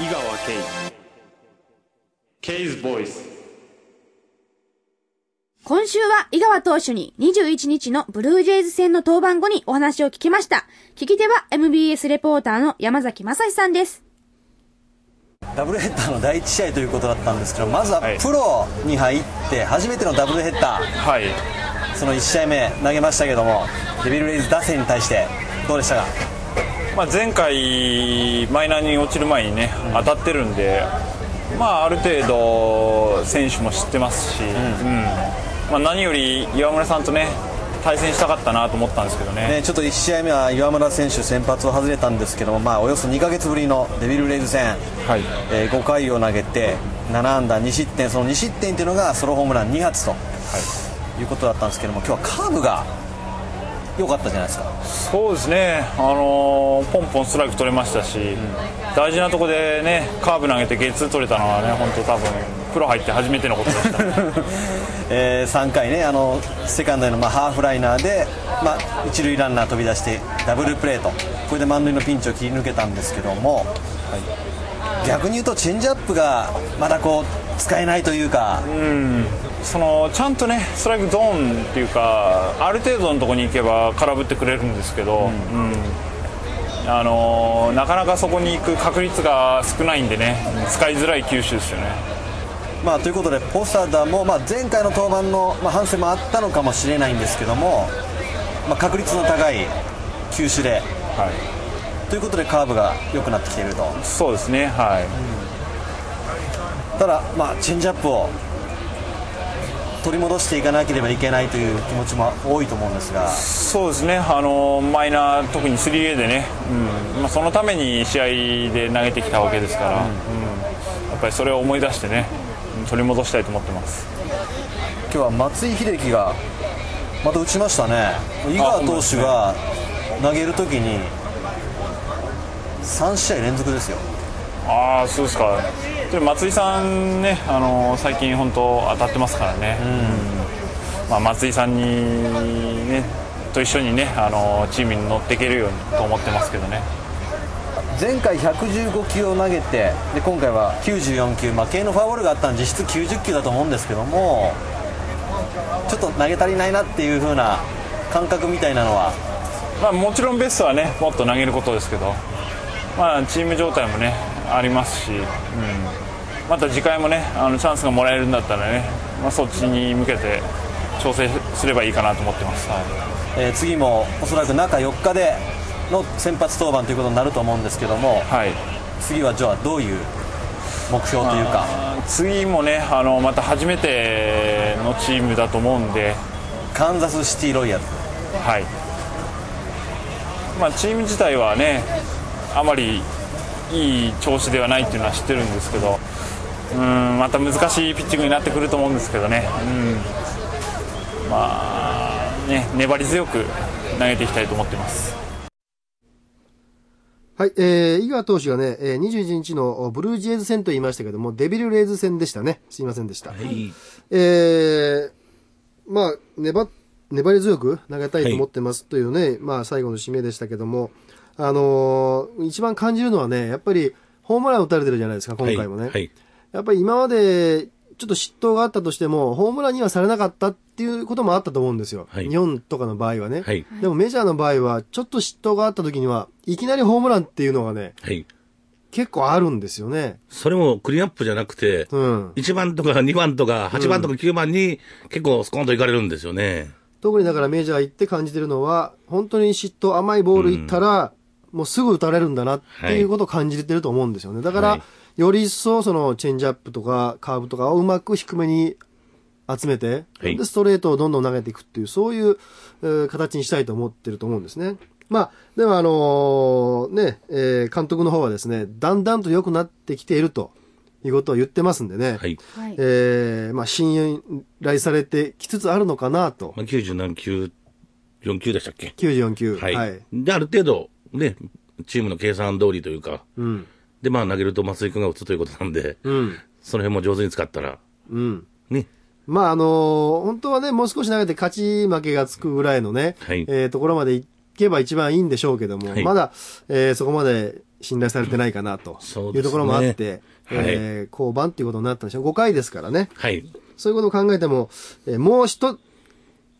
井川圭。ケイズボイス今週は井川投手に21日のブルージェイズ戦の登板後にお話を聞きました。聞き手は MBS レポーターの山崎正史さんです。ダブルヘッダーの第1試合ということだったんですけどまずははい。プロに入って初めてのダブルヘッダー。はい。その1試合目投げましたけどもデビルレイズ打線に対してどうでしたか？まあ、前回マイナーに落ちる前にね当たってるんで、まあ、ある程度選手も知ってますし、うん。まあ、何より岩村さんとね対戦したかったなと思ったんですけどね。ね、ちょっと1試合目は岩村選手先発を外れたんですけども、まあ、およそ2ヶ月ぶりのデビルレイズ戦、はい。えー5回を投げて7安打2失点。その2失点というのがソロホームラン2発と、い、うことだったんですけども今日はカーブが良かったじゃないですか。そうですね、あのーポンポンストライク取れましたし、大事なところでねカーブ投げてゲッツー取れたのはね本当多分プロ入って初めてのことでした、えー3回ねあのセカンドへのまあハーフライナーで、まあ、一塁ランナー飛び出してダブルプレーとこれで満塁のピンチを切り抜けたんですけども、逆に言うとチェンジアップがまだこう使えないというか、そのちゃんとねストライクゾーンっていうかある程度のところに行けば空振ってくれるんですけど、うん。あのーなかなかそこに行く確率が少ないんでね使いづらい球種ですよね。まあ、ということでポサダも、まあ、前回の登板の、まあ、反省もあったのかもしれないんですけども、まあ、確率の高い球種ではということでカーブが良くなってきていると。いそうですねはい。ただ、まあ、チェンジアップを取り戻していかなければいけないという気持ちも多いと思うんですが。そうですね、あのマイナー、特に 3A でね、うん。まあ、そのために試合で投げてきたわけですから、うんやっぱりそれを思い出してね、うん取り戻したいと思ってます。今日は松井秀喜がまた打ちましたね。井川投手が投げるときに3試合連続ですよああ、そうですか、で松井さんね、あの最近、本当、当たってますからね、うん。まあ、松井さんに、ね、と一緒にね、あのチームに乗っていけるようにと思ってますけどね。前回115球を投げてで今回は94球、まあ、系のフォアボールがあったので実質90球だと思うんですけどもちょっと投げ足りないなっていう風な感覚みたいなのは？まあ、もちろんベストはねもっと投げることですけど、まあ、チーム状態もねありますし、うん、また次回もねあのチャンスがもらえるんだったらね、まあ、そっちに向けて調整すればいいかなと思ってます、はい。えー次もおそらく中4日での先発登板ということになると思うんですけどもはい。次はじゃあどういう目標というか？次もねあのまた初めてのチームだと思うんで、カンザスシティロイヤルズ。はい。まあ、チーム自体はねあまりいい調子ではないっていうのは知ってるんですけどうんまた難しいピッチングになってくると思うんですけどね、うん、まあね粘り強く投げていきたいと思ってます。はい、えー、井川投手がね、えー、21日のブルージェイズ戦と言いましたけども、デビルレイズ戦でしたね。すいませんでした。えー、まあ、粘、粘り強く投げたいと思ってますというね、まあ、最後の締めでしたけども、あのー一番感じるのはね、やっぱり、ホームラン打たれてるじゃないですか、今回もね。はい。やっぱり今まで、ちょっと嫉妬があったとしても、ホームランにはされなかったっていうこともあったと思うんですよ。はい日本とかの場合はね。はい。でもメジャーの場合は、ちょっと嫉妬があった時には、いきなりホームランっていうのがね、はい。結構あるんですよね。それもクリアップじゃなくて、うん。1番とか2番とか8番とか9番に結構スコーンといかれるんですよね。特にだからメジャー行って感じてるのは、本当に嫉妬、甘いボール行ったら、もうすぐ打たれるんだなっていうことを感じてると思うんですよね。だから、はいより一層そのチェンジアップとかカーブとかをうまく低めに集めて、はいで、ストレートをどんどん投げていくっていう、そういう、えー形にしたいと思ってると思うんですね。まあ、でもあのね、えー監督の方はですね、だんだんと良くなってきているということを言ってますんでね。はい。はい。えーまあ、信頼されてきつつあるのかなと。まあ、90何球、4球でしたっけ？94球。はい。はい。で、ある程度、ね、チームの計算通りというか、うん。で、まあ投げると松井君が打つということなんで、うん。その辺も上手に使ったら、うん。ね、まあ、あのー本当はね、もう少し投げて勝ち負けがつくぐらいのね、はいえーところまで行っけば一番いいんでしょうけども、はいまだ、えーそこまで信頼されてないかなというところもあって、はいえー降板っていうことになったんでしょう。5回ですからね。はい。そういうことを考えても、えーもう一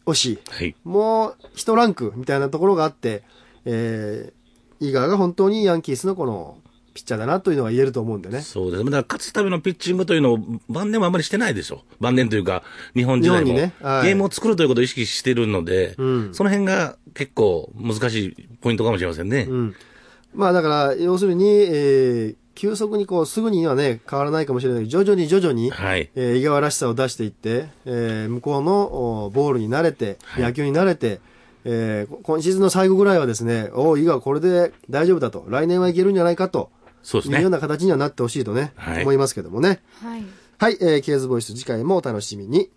押し、はい。もう一ランクみたいなところがあって、えー、井川が本当にヤンキースのこの、ピッチャーだなというのが言えると思うんでね。そうです。だから勝つためのピッチングというのを晩年もあんまりしてないでしょ。晩年というか、日本時代も。ねはいゲームを作るということを意識してるので、んその辺が結構難しいポイントかもしれませんね。うん。まあだから、要するに、えー、急速にこう、すぐにはね、変わらないかもしれないけど、徐々に徐々に、はい。えー、井川らしさを出していって、えー、向こうのおボールに慣れて、野球に慣れて、えー、こ今シーズンの最後ぐらいはですね、おお、井川これで大丈夫だと、来年はいけるんじゃないかと、そうですねいうよう。な形にはなってほしいとね、はい思いますけどもね。はい。はい、えー、ケーズボイス次回もお楽しみに。